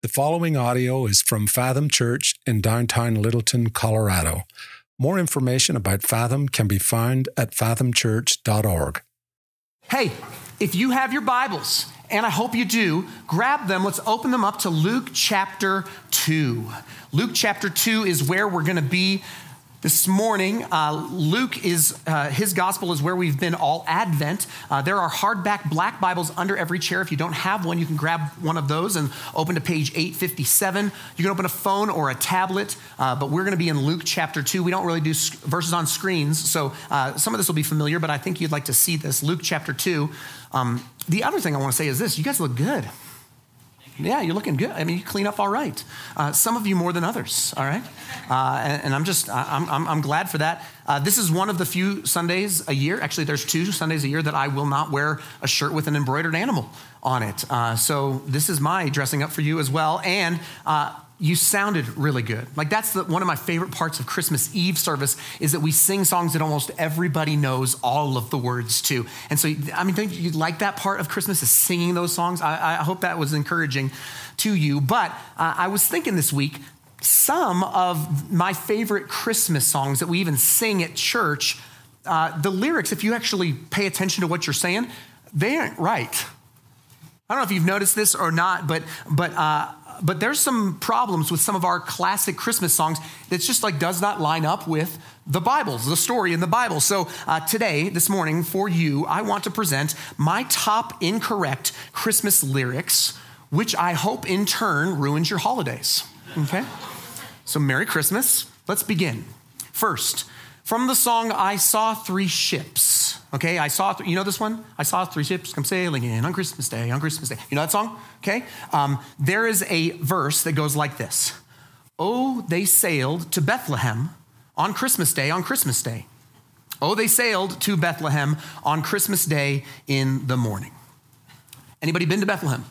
The following audio is from Fathom Church in downtown Littleton, Colorado. More information about Fathom can be found at fathomchurch.org. Hey, if you have your Bibles, and I hope you do, grab them. Let's open them up to Luke chapter 2. Luke chapter 2 is where we're going to be this morning, uh, Luke is, uh, his gospel is where we've been all Advent. Uh, there are hardback black Bibles under every chair. If you don't have one, you can grab one of those and open to page 857. You can open a phone or a tablet, uh, but we're going to be in Luke chapter 2. We don't really do verses on screens, so uh, some of this will be familiar, but I think you'd like to see this. Luke chapter 2. Um, the other thing I want to say is this you guys look good. Yeah, you're looking good. I mean, you clean up all right. Uh, some of you more than others, all right? Uh, and, and, I'm just, I'm, I'm, I'm glad for that. Uh, this is one of the few Sundays a year, actually, there's two Sundays a year that I will not wear a shirt with an embroidered animal on it. Uh, so this is my dressing up for you as well. And uh, you sounded really good. Like that's the, one of my favorite parts of Christmas Eve service is that we sing songs that almost everybody knows all of the words to. And so, I mean, think you like that part of Christmas is singing those songs. I, I hope that was encouraging to you. But uh, I was thinking this week, some of my favorite Christmas songs that we even sing at church, uh, the lyrics, if you actually pay attention to what you're saying, they aren't right. I don't know if you've noticed this or not, but but uh, but there's some problems with some of our classic Christmas songs that just like does not line up with the Bibles, the story in the Bible. So uh, today, this morning, for you, I want to present my top incorrect Christmas lyrics, which I hope in turn ruins your holidays. Okay? So, Merry Christmas. Let's begin. First, from the song I Saw Three Ships. Okay, I saw, th- you know this one? I saw three ships come sailing in on Christmas Day, on Christmas Day. You know that song? Okay. Um, there is a verse that goes like this Oh, they sailed to Bethlehem on Christmas Day, on Christmas Day. Oh, they sailed to Bethlehem on Christmas Day in the morning. Anybody been to Bethlehem?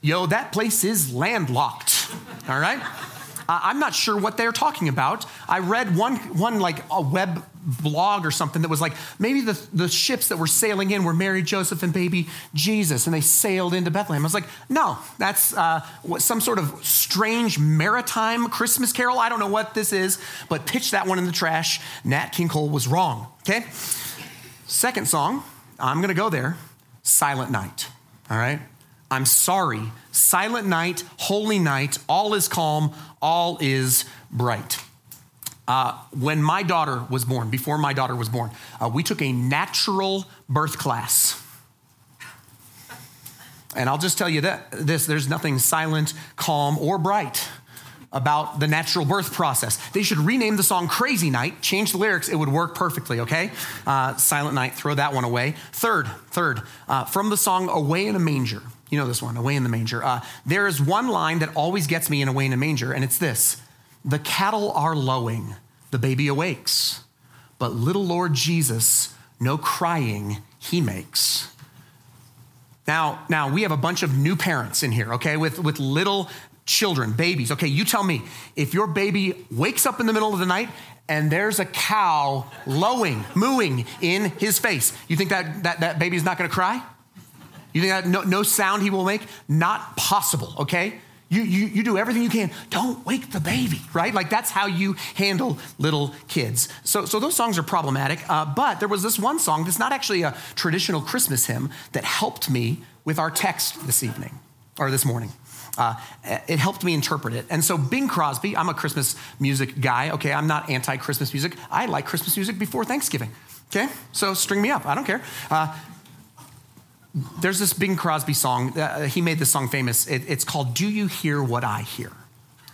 Yo, that place is landlocked, all right? I'm not sure what they're talking about. I read one, one like a web blog or something that was like maybe the, the ships that were sailing in were Mary, Joseph, and baby Jesus, and they sailed into Bethlehem. I was like, no, that's uh, some sort of strange maritime Christmas carol. I don't know what this is, but pitch that one in the trash. Nat King Cole was wrong. Okay. Second song, I'm to go there. Silent Night. All right. I'm sorry. Silent night, holy night, all is calm, all is bright. Uh, when my daughter was born, before my daughter was born, uh, we took a natural birth class. And I'll just tell you that this there's nothing silent, calm, or bright about the natural birth process. They should rename the song Crazy Night, change the lyrics, it would work perfectly, okay? Uh, Silent Night, throw that one away. Third, third, uh, from the song Away in a Manger. You know this one, Away in the Manger. Uh, there is one line that always gets me in Away in a Manger, and it's this The cattle are lowing, the baby awakes, but little Lord Jesus, no crying he makes. Now, now we have a bunch of new parents in here, okay, with, with little children, babies. Okay, you tell me if your baby wakes up in the middle of the night and there's a cow lowing, mooing in his face, you think that that, that baby's not gonna cry? You think that no, no sound he will make? Not possible, okay? You, you, you do everything you can. Don't wake the baby, right? Like that's how you handle little kids. So, so those songs are problematic. Uh, but there was this one song that's not actually a traditional Christmas hymn that helped me with our text this evening or this morning. Uh, it helped me interpret it. And so, Bing Crosby, I'm a Christmas music guy. Okay, I'm not anti Christmas music. I like Christmas music before Thanksgiving. Okay, so string me up. I don't care. Uh, there's this Bing Crosby song. Uh, he made this song famous. It, it's called Do You Hear What I Hear?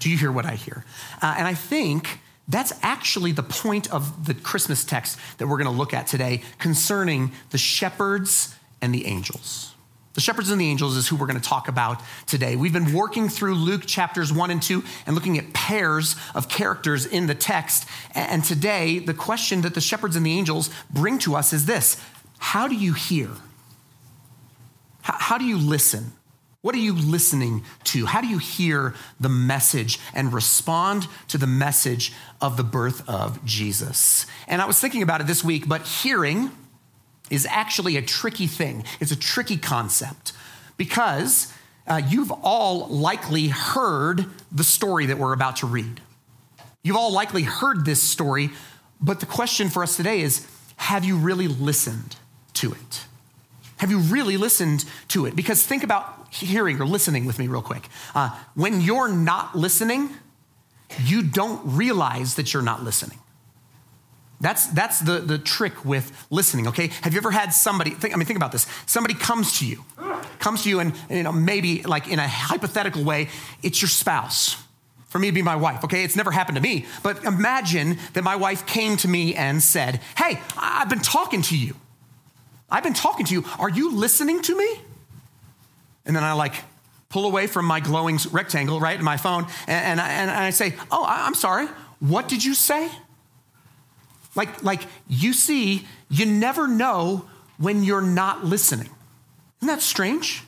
Do you hear what I hear? Uh, and I think that's actually the point of the Christmas text that we're going to look at today concerning the shepherds and the angels. The shepherds and the angels is who we're going to talk about today. We've been working through Luke chapters one and two and looking at pairs of characters in the text. And today, the question that the shepherds and the angels bring to us is this How do you hear? How, do you listen? What are you listening to? How do you hear the message and respond to the message of the birth of Jesus? And I was thinking about it this week, but hearing is actually a tricky thing. It's a tricky concept because uh, you've all likely heard the story that we're about to read. You've all likely heard this story, but the question for us today is have you really listened to it? Have you really listened to it? Because think about hearing or listening with me, real quick. Uh, when you're not listening, you don't realize that you're not listening. That's, that's the, the trick with listening, okay? Have you ever had somebody, think, I mean, think about this. Somebody comes to you, comes to you, and, you know, maybe like in a hypothetical way, it's your spouse. For me to be my wife, okay? It's never happened to me, but imagine that my wife came to me and said, Hey, I've been talking to you. I've been talking to you. Are you listening to me? And then I like pull away from my glowing rectangle, right, my phone, and, and, I, and I say, Oh, I'm sorry. What did you say? Like, like you see, you never know when you're not listening. Isn't that strange?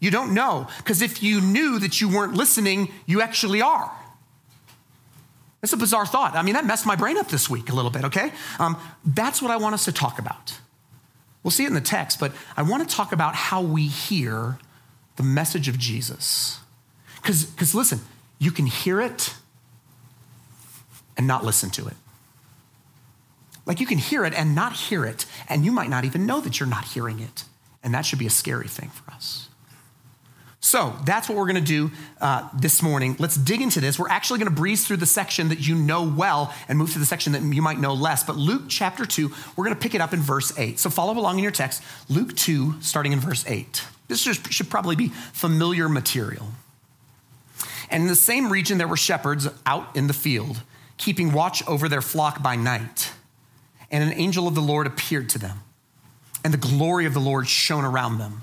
You don't know. Because if you knew that you weren't listening, you actually are. That's a bizarre thought. I mean, that messed my brain up this week a little bit, okay? Um, that's what I want us to talk about. We'll see it in the text, but I want to talk about how we hear the message of Jesus. Because listen, you can hear it and not listen to it. Like you can hear it and not hear it, and you might not even know that you're not hearing it. And that should be a scary thing for us. So that's what we're going to do uh, this morning. Let's dig into this. We're actually going to breeze through the section that you know well and move to the section that you might know less. But Luke chapter 2, we're going to pick it up in verse 8. So follow along in your text. Luke 2, starting in verse 8. This should probably be familiar material. And in the same region, there were shepherds out in the field, keeping watch over their flock by night and an angel of the Lord appeared to them, and the glory of the Lord shone around them,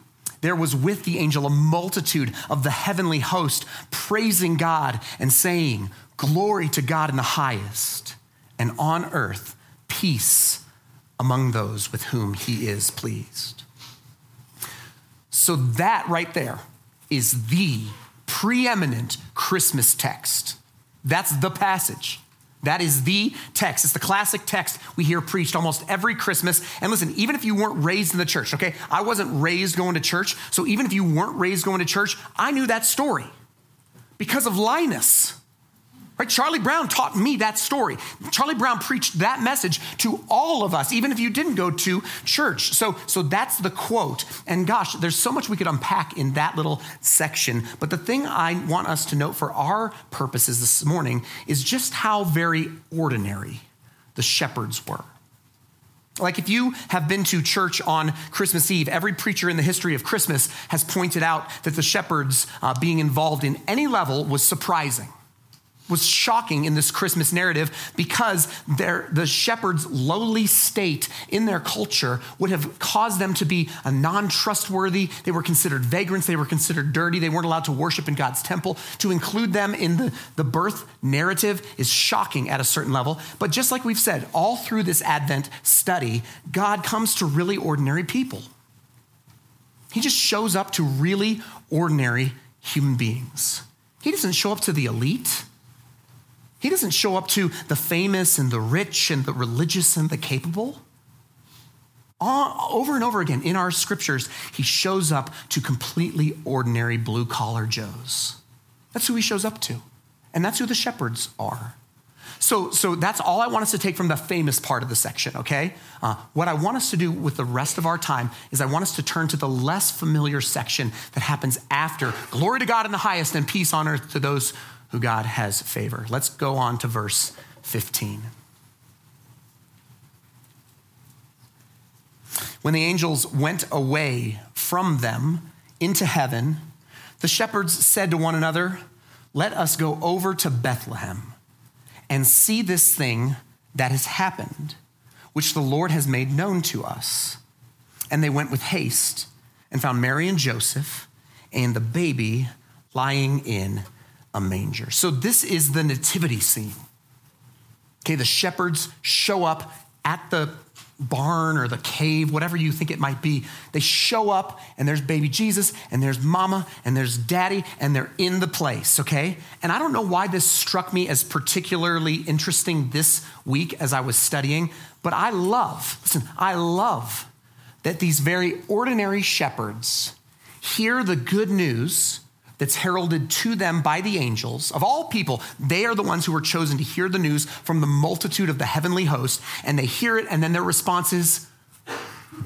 there was with the angel a multitude of the heavenly host praising God and saying, Glory to God in the highest, and on earth, peace among those with whom he is pleased. So, that right there is the preeminent Christmas text. That's the passage. That is the text. It's the classic text we hear preached almost every Christmas. And listen, even if you weren't raised in the church, okay, I wasn't raised going to church. So even if you weren't raised going to church, I knew that story because of Linus. Right? Charlie Brown taught me that story. Charlie Brown preached that message to all of us, even if you didn't go to church. So, so that's the quote. And gosh, there's so much we could unpack in that little section. But the thing I want us to note for our purposes this morning is just how very ordinary the shepherds were. Like, if you have been to church on Christmas Eve, every preacher in the history of Christmas has pointed out that the shepherds uh, being involved in any level was surprising was shocking in this Christmas narrative because the shepherds' lowly state in their culture would have caused them to be a non trustworthy. They were considered vagrants. They were considered dirty. They weren't allowed to worship in God's temple. To include them in the, the birth narrative is shocking at a certain level. But just like we've said, all through this Advent study, God comes to really ordinary people. He just shows up to really ordinary human beings. He doesn't show up to the elite. He doesn't show up to the famous and the rich and the religious and the capable. All, over and over again in our scriptures, he shows up to completely ordinary blue collar Joes. That's who he shows up to. And that's who the shepherds are. So, so that's all I want us to take from the famous part of the section, okay? Uh, what I want us to do with the rest of our time is I want us to turn to the less familiar section that happens after glory to God in the highest and peace on earth to those who God has favor. Let's go on to verse 15. When the angels went away from them into heaven, the shepherds said to one another, Let us go over to Bethlehem and see this thing that has happened, which the Lord has made known to us. And they went with haste and found Mary and Joseph and the baby lying in a manger. So, this is the nativity scene. Okay, the shepherds show up at the barn or the cave, whatever you think it might be. They show up and there's baby Jesus and there's mama and there's daddy and they're in the place, okay? And I don't know why this struck me as particularly interesting this week as I was studying, but I love, listen, I love that these very ordinary shepherds hear the good news that's heralded to them by the angels. Of all people, they are the ones who were chosen to hear the news from the multitude of the heavenly host, and they hear it, and then their response is,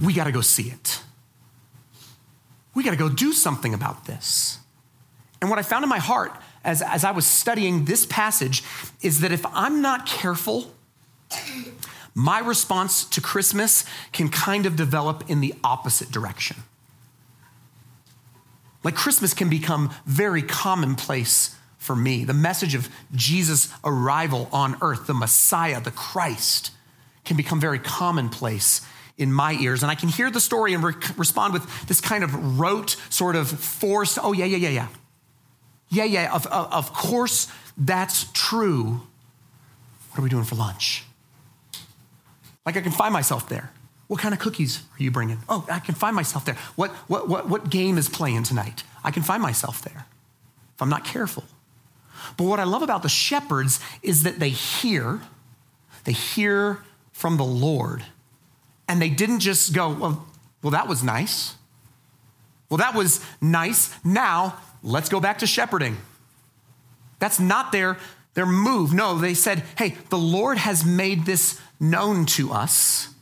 We got to go see it. We got to go do something about this. And what I found in my heart as, as I was studying this passage is that if I'm not careful, my response to Christmas can kind of develop in the opposite direction. Like Christmas can become very commonplace for me. The message of Jesus' arrival on earth, the Messiah, the Christ, can become very commonplace in my ears. And I can hear the story and re- respond with this kind of rote, sort of forced, oh, yeah, yeah, yeah, yeah. Yeah, yeah, of, of, of course that's true. What are we doing for lunch? Like I can find myself there. What kind of cookies are you bringing? Oh, I can find myself there. What, what, what, what game is playing tonight? I can find myself there if I'm not careful. But what I love about the shepherds is that they hear, they hear from the Lord. And they didn't just go, well, well, that was nice. Well, that was nice. Now, let's go back to shepherding. That's not their, their move. No, they said, hey, the Lord has made this known to us.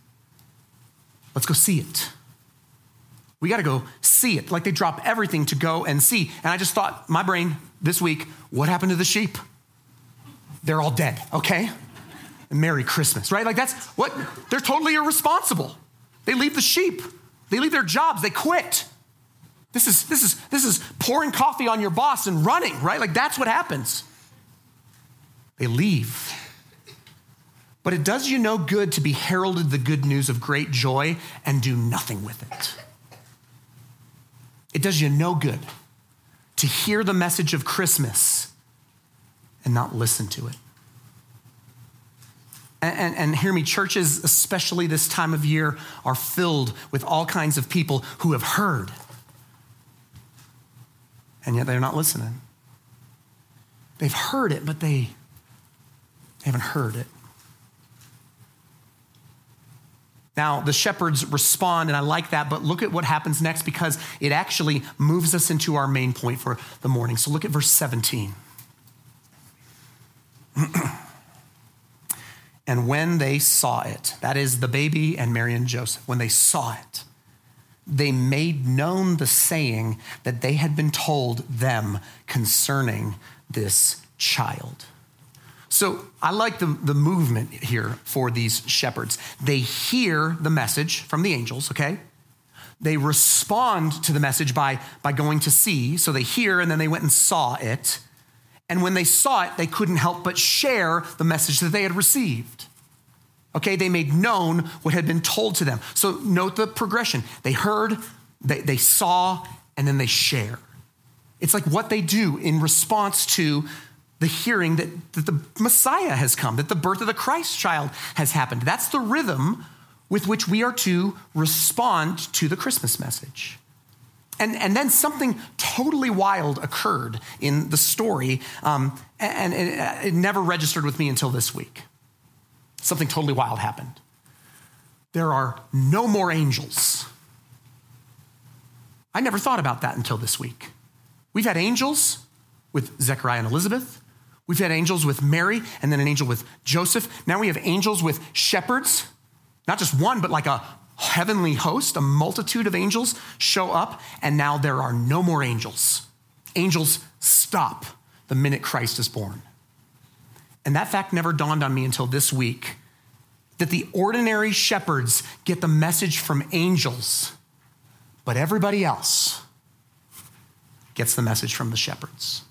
Let's go see it. We got to go see it. Like they drop everything to go and see. And I just thought, my brain this week, what happened to the sheep? They're all dead, okay? And Merry Christmas, right? Like that's what, they're totally irresponsible. They leave the sheep, they leave their jobs, they quit. This is, this is, this is pouring coffee on your boss and running, right? Like that's what happens. They leave. But it does you no good to be heralded the good news of great joy and do nothing with it. It does you no good to hear the message of Christmas and not listen to it. And, and, and, hear me, churches, especially this time of year, are filled with all kinds of people who have heard, and yet they're not listening. They've heard it, but they, they haven't heard it. Now, the shepherds respond, and I like that, but look at what happens next because it actually moves us into our main point for the morning. So look at verse 17. and when they saw it, that is the baby and Mary and Joseph, when they saw it, they made known the saying that they had been told them concerning this child. So I like the, the movement here for these shepherds. They hear the message from the angels, okay? They respond to the message by, by going to see. So they hear and then they went and saw it. And when they saw it, they couldn't help but share the message that they had received. Okay, they made known what had been told to them. So note the progression. They heard, they, they saw, and then they share. It's like what they do in response to the hearing that, that the Messiah has come, that the birth of the Christ child has happened. That's the rhythm with which we are to respond to the Christmas message. And, and then something totally wild occurred in the story, um, and, it, it never registered with me until this week. Something totally wild happened. There are no more angels. I never thought about that until this week. We've had angels with Zechariah and Elizabeth. We've had angels with Mary and then an angel with Joseph. Now we have angels with shepherds, not just one, but like a heavenly host, a multitude of angels show up, and now there are no more angels. Angels stop the minute Christ is born. And that fact never dawned on me until this week that the ordinary shepherds get the message from angels, but everybody else gets the message from the shepherds.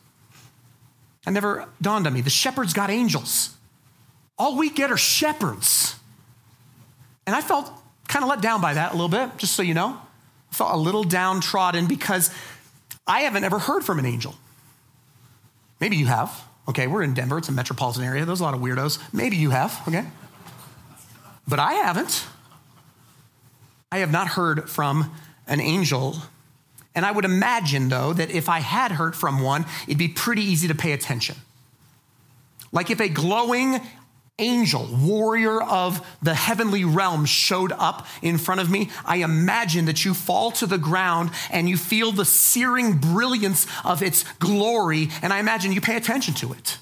That never dawned on me. The shepherds got angels. All we get are shepherds. And I felt kind of let down by that a little bit, just so you know. I felt a little downtrodden because I haven't ever heard from an angel. Maybe you have. Okay, we're in Denver, it's a metropolitan area. There's a lot of weirdos. Maybe you have, okay? But I haven't. I have not heard from an angel. And I would imagine, though, that if I had heard from one, it'd be pretty easy to pay attention. Like if a glowing angel, warrior of the heavenly realm, showed up in front of me, I imagine that you fall to the ground and you feel the searing brilliance of its glory, and I imagine you pay attention to it.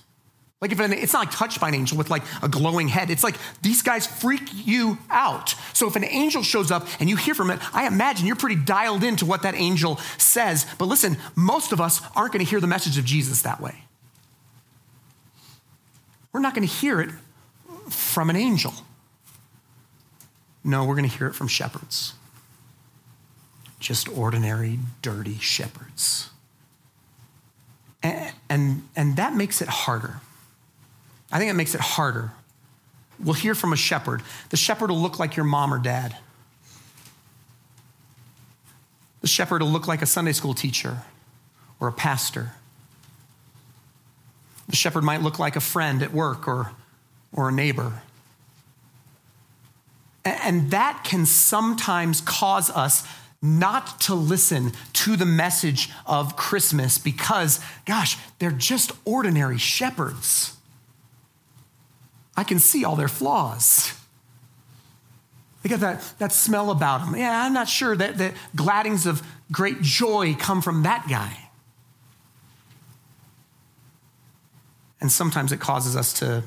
Like if an, it's not like touched by an angel with like a glowing head. It's like these guys freak you out. So if an angel shows up and you hear from it, I imagine you're pretty dialed into what that angel says. But listen, most of us aren't going to hear the message of Jesus that way. We're not going to hear it from an angel. No, we're going to hear it from shepherds. Just ordinary, dirty shepherds. And, and, and that makes it harder I think it makes it harder. We'll hear from a shepherd. The shepherd will look like your mom or dad. The shepherd will look like a Sunday school teacher or a pastor. The shepherd might look like a friend at work or, or a neighbor. And that can sometimes cause us not to listen to the message of Christmas because, gosh, they're just ordinary shepherds. I can see all their flaws. They got that, that smell about them. Yeah, I'm not sure that the gladdings of great joy come from that guy. And sometimes it causes us to,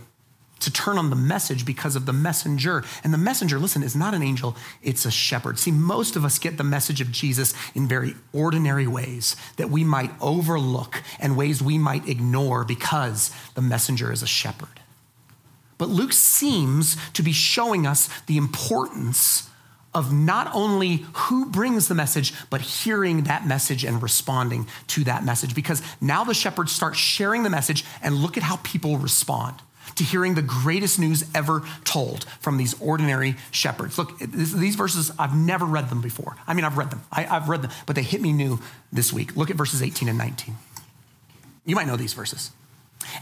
to turn on the message because of the messenger. And the messenger, listen, is not an angel, it's a shepherd. See, most of us get the message of Jesus in very ordinary ways that we might overlook and ways we might ignore because the messenger is a shepherd. But Luke seems to be showing us the importance of not only who brings the message, but hearing that message and responding to that message. Because now the shepherds start sharing the message, and look at how people respond to hearing the greatest news ever told from these ordinary shepherds. Look, these verses, I've never read them before. I mean, I've read them, I, have read them, but they hit me new this week. Look at verses 18 and 19. You might know these verses.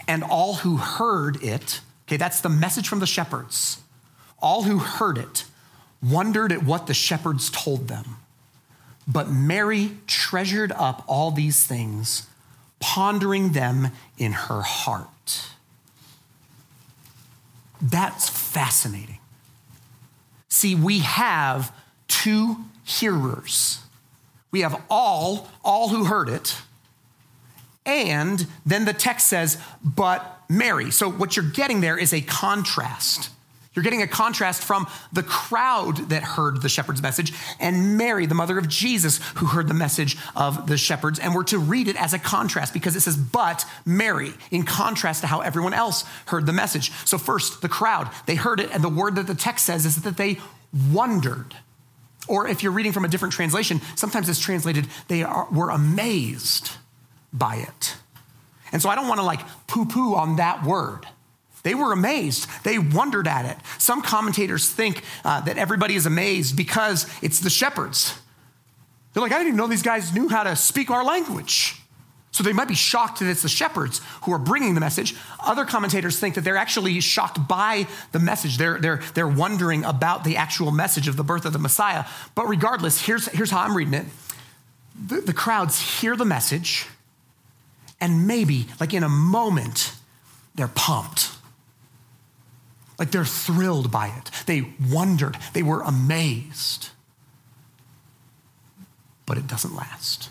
And all who heard it, Okay, that's the message from the shepherds. All who heard it wondered at what the shepherds told them. But Mary treasured up all these things, pondering them in her heart. That's fascinating. See, we have two hearers. We have all, all who heard it, and then the text says, but Mary. So what you're getting there is a contrast. You're getting a contrast from the crowd that heard the shepherd's message and Mary, the mother of Jesus, who heard the message of the shepherds. And we're to read it as a contrast because it says, but Mary, in contrast to how everyone else heard the message. So, first, the crowd, they heard it, and the word that the text says is that they wondered. Or if you're reading from a different translation, sometimes it's translated, they are, were amazed by it. And so I don't want to like poo poo on that word. They were amazed. They wondered at it. Some commentators think uh, that everybody is amazed because it's the shepherds. They're like, I didn't even know these guys knew how to speak our language. So they might be shocked that it's the shepherds who are bringing the message. Other commentators think that they're actually shocked by the message. They're, they're, they're wondering about the actual message of the birth of the Messiah. But regardless, here's, here's how I'm reading it the, the crowds hear the message and maybe, like in a moment, they're pumped. Like they're thrilled by it. They wondered, they were amazed. But it doesn't last.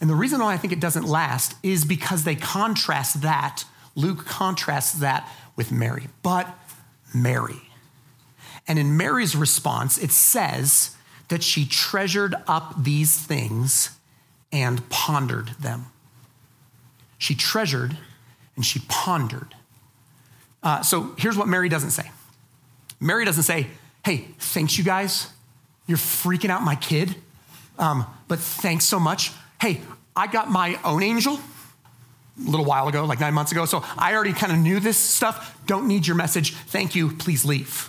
And the reason why I think it doesn't last is because they contrast that, Luke contrasts that with Mary. But Mary. And in Mary's response, it says that she treasured up these things and pondered them. She treasured and she pondered. Uh, so here's what Mary doesn't say Mary doesn't say, hey, thanks, you guys. You're freaking out my kid, um, but thanks so much. Hey, I got my own angel a little while ago, like nine months ago. So I already kind of knew this stuff. Don't need your message. Thank you. Please leave.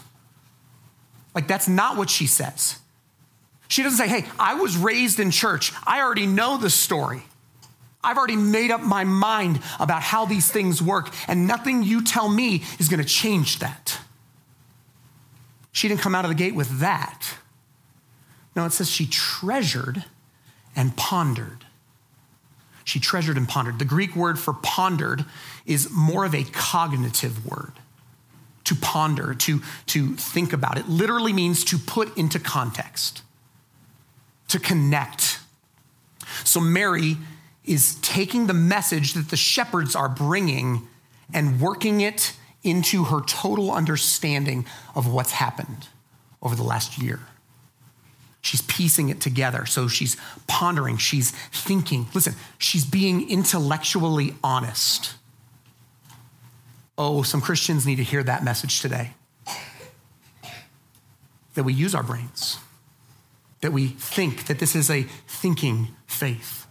Like, that's not what she says. She doesn't say, hey, I was raised in church. I already know the story. I've already made up my mind about how these things work, and nothing you tell me is going to change that. She didn't come out of the gate with that. No, it says she treasured and pondered. She treasured and pondered. The Greek word for pondered is more of a cognitive word. To ponder, to, to think about. It literally means to put into context, to connect. So Mary is taking the message that the shepherds are bringing and working it into her total understanding of what's happened over the last year. She's piecing it together. So she's pondering, she's thinking. Listen, she's being intellectually honest. Oh, some Christians need to hear that message today. That we use our brains, that we think, that this is a thinking faith.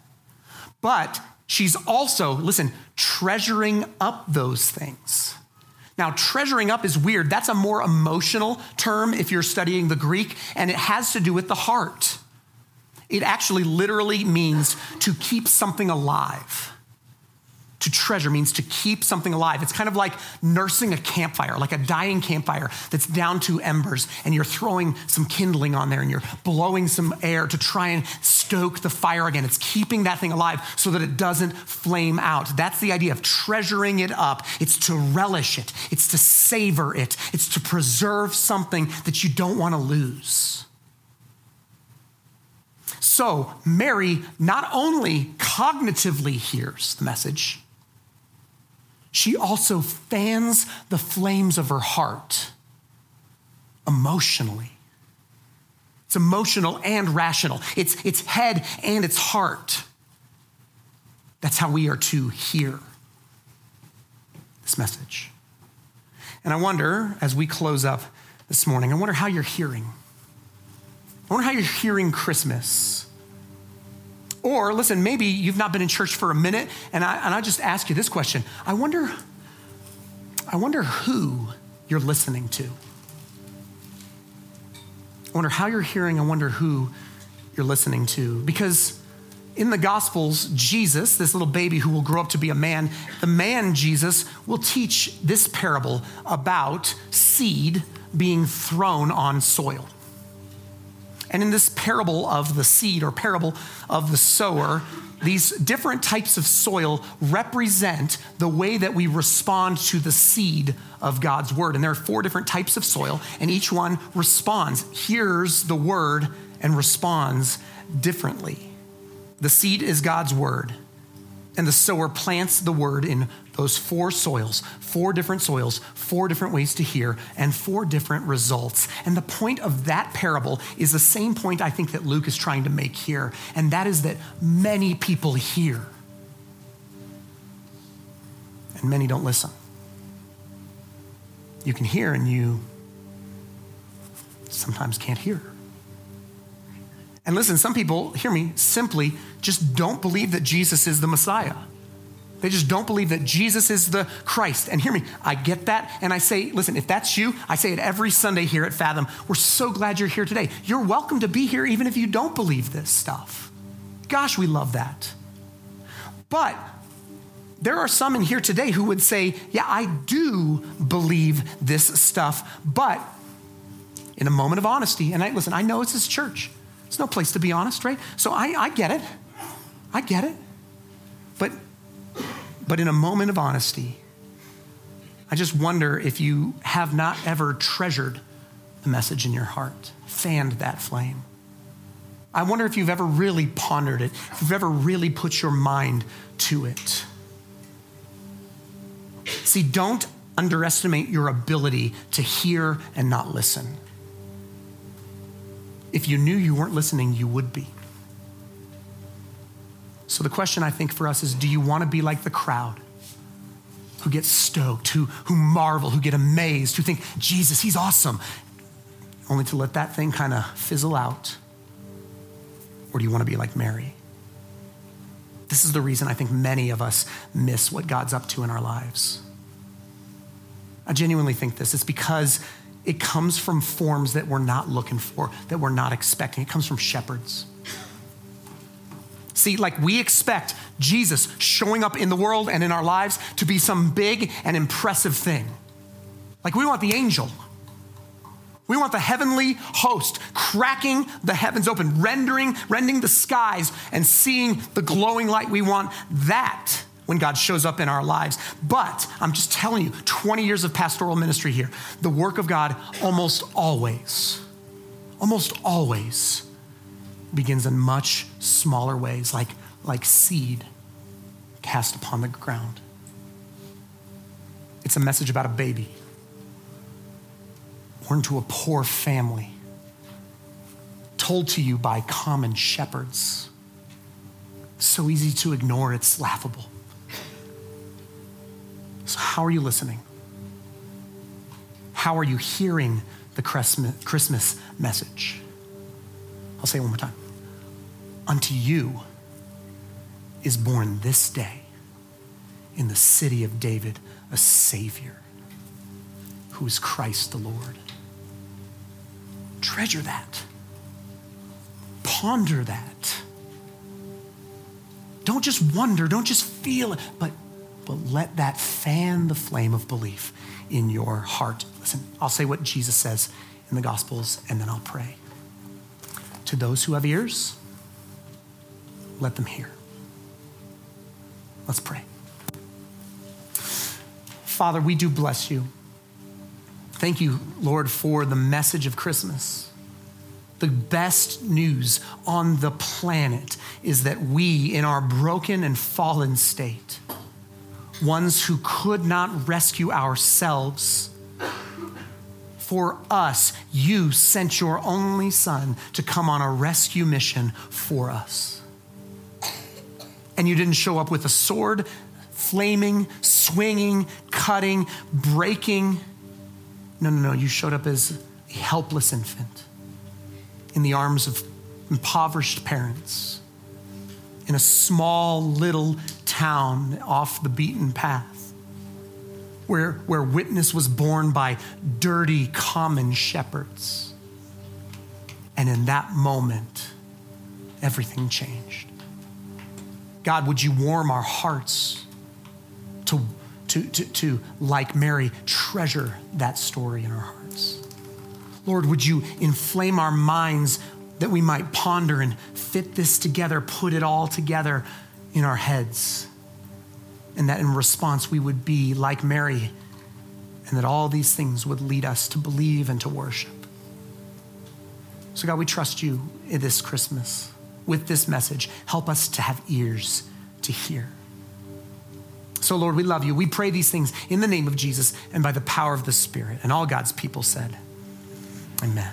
But she's also, listen, treasuring up those things. Now, treasuring up is weird. That's a more emotional term if you're studying the Greek, and it has to do with the heart. It actually literally means to keep something alive. To treasure means to keep something alive. It's kind of like nursing a campfire, like a dying campfire that's down to embers, and you're throwing some kindling on there and you're blowing some air to try and stoke the fire again. It's keeping that thing alive so that it doesn't flame out. That's the idea of treasuring it up. It's to relish it, it's to savor it, it's to preserve something that you don't want to lose. So, Mary not only cognitively hears the message, she also fans the flames of her heart emotionally. It's emotional and rational, it's, it's head and it's heart. That's how we are to hear this message. And I wonder, as we close up this morning, I wonder how you're hearing. I wonder how you're hearing Christmas. Or listen, maybe you've not been in church for a minute, and I, and I just ask you this question. I wonder, I wonder who you're listening to. I wonder how you're hearing, I wonder who you're listening to. Because in the Gospels, Jesus, this little baby who will grow up to be a man, the man Jesus will teach this parable about seed being thrown on soil. And in this parable of the seed or parable of the sower, these different types of soil represent the way that we respond to the seed of God's word. And there are four different types of soil, and each one responds, hears the word, and responds differently. The seed is God's word, and the sower plants the word in those four soils, four different soils, four different ways to hear, and four different results. And the point of that parable is the same point I think that Luke is trying to make here, and that is that many people hear, and many don't listen. You can hear, and you sometimes can't hear. And listen, some people, hear me, simply just don't believe that Jesus is the Messiah. They just don't believe that Jesus is the Christ. And hear me, I get that. And I say, listen, if that's you, I say it every Sunday here at Fathom. We're so glad you're here today. You're welcome to be here even if you don't believe this stuff. Gosh, we love that. But there are some in here today who would say, yeah, I do believe this stuff, but in a moment of honesty, and I listen, I know it's this church. It's no place to be honest, right? So I, I get it. I get it. But but in a moment of honesty, I just wonder if you have not ever treasured the message in your heart, fanned that flame. I wonder if you've ever really pondered it, if you've ever really put your mind to it. See, don't underestimate your ability to hear and not listen. If you knew you weren't listening, you would be. So the question I think for us is do you want to be like the crowd? Who get stoked, who, who marvel, who get amazed, who think, Jesus, he's awesome, only to let that thing kind of fizzle out? Or do you want to be like Mary? This is the reason I think many of us miss what God's up to in our lives. I genuinely think this. It's because it comes from forms that we're not looking for, that we're not expecting. It comes from shepherds. See, like we expect Jesus showing up in the world and in our lives to be some big and impressive thing. Like we want the angel. We want the heavenly host cracking the heavens open, rendering, rending the skies, and seeing the glowing light. We want that when God shows up in our lives. But I'm just telling you, 20 years of pastoral ministry here, the work of God almost always, almost always begins in much smaller ways, like, like seed cast upon the ground. It's a message about a baby born to a poor family, told to you by common shepherds. So easy to ignore, it's laughable. So, how are you listening? How are you hearing the Christmas message? I'll say it one more time. Unto you is born this day in the city of David a Savior who is Christ the Lord. Treasure that. Ponder that. Don't just wonder, don't just feel it, but, but let that fan the flame of belief in your heart. Listen, I'll say what Jesus says in the Gospels and then I'll pray. To those who have ears, let them hear. Let's pray. Father, we do bless you. Thank you, Lord, for the message of Christmas. The best news on the planet is that we, in our broken and fallen state, ones who could not rescue ourselves, for us, you sent your only son to come on a rescue mission for us. And you didn't show up with a sword, flaming, swinging, cutting, breaking. No, no, no. You showed up as a helpless infant in the arms of impoverished parents in a small little town off the beaten path where, where witness was born by dirty common shepherds. And in that moment, everything changed. God, would you warm our hearts to, to, to, to, like Mary, treasure that story in our hearts? Lord, would you inflame our minds that we might ponder and fit this together, put it all together in our heads? And that in response we would be like Mary, and that all these things would lead us to believe and to worship. So, God, we trust you this Christmas with this message. Help us to have ears to hear. So, Lord, we love you. We pray these things in the name of Jesus and by the power of the Spirit. And all God's people said, Amen.